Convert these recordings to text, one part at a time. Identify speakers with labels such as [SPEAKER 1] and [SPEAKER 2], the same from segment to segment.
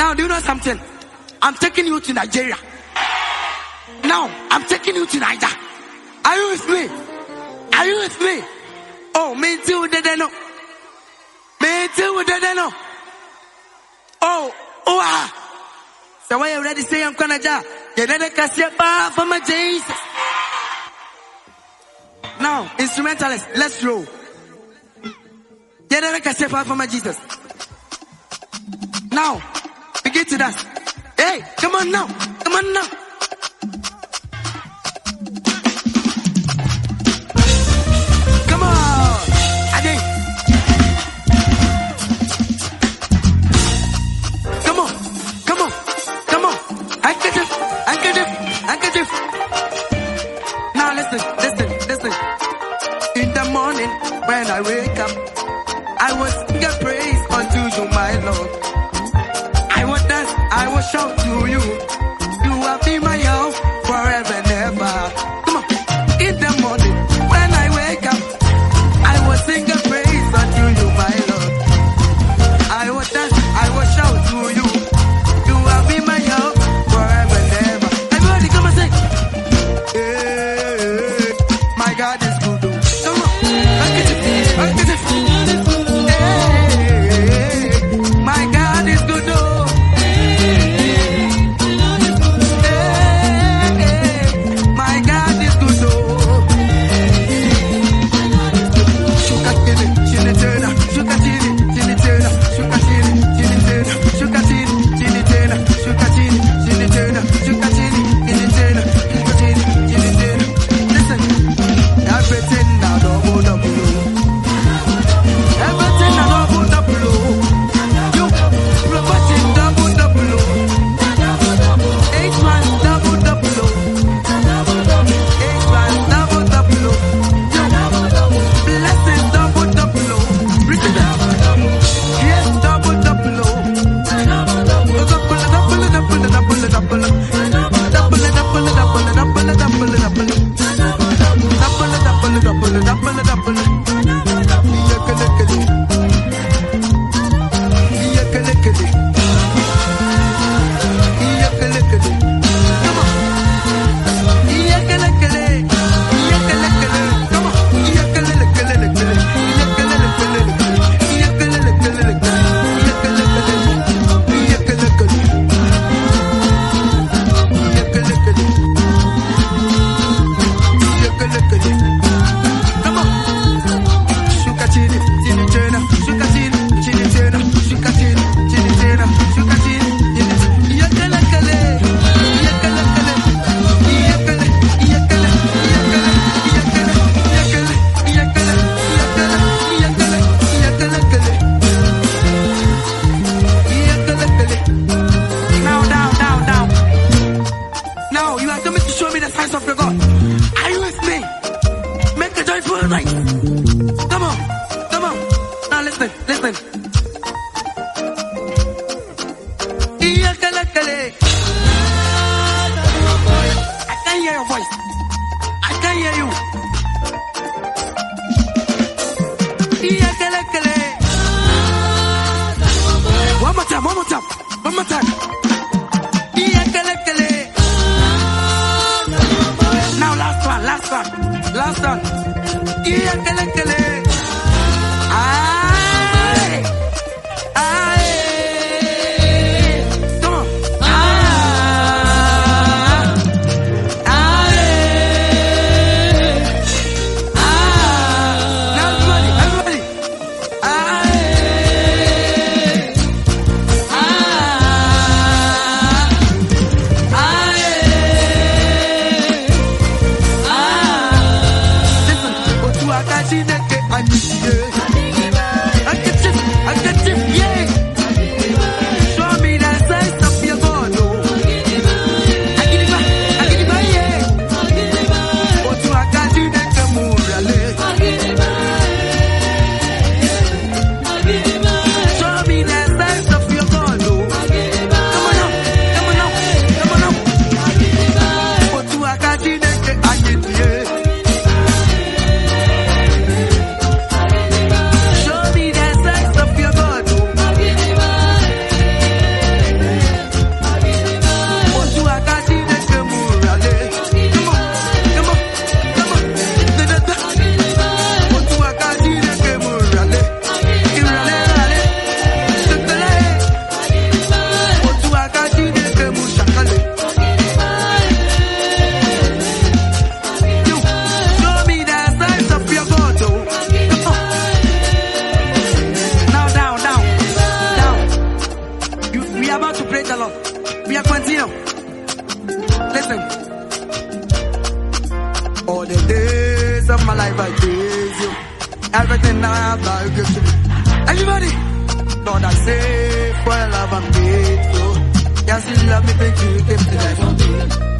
[SPEAKER 1] Now, do you know something? I'm taking you to Nigeria. Now, I'm taking you to Niger. Are you with me? Are you with me? Oh, me too, did know? Me too, did know? Oh, oh, ah. So why you ready say I'm gonna die? You ready to for my Jesus? Now, instrumentalist, let's roll. You ready for my Jesus? Now, to dance. Hey, come on now, come on now. Come on, Ade. Come on, come on, come on. Handkerchief, handkerchief, handkerchief. Now listen, listen, listen. In the morning when I wake up, I will sing a praise unto you, my Lord. Shout to you. I can't hear your voice. I can't hear you. Now last one, last one, last one. si n'était. Listen. All the days of my life I praise you. Everything I have I give to you. Everybody, Lord I say for your love and faithful. Yes, you love me, thank you, give thank you.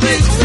[SPEAKER 1] big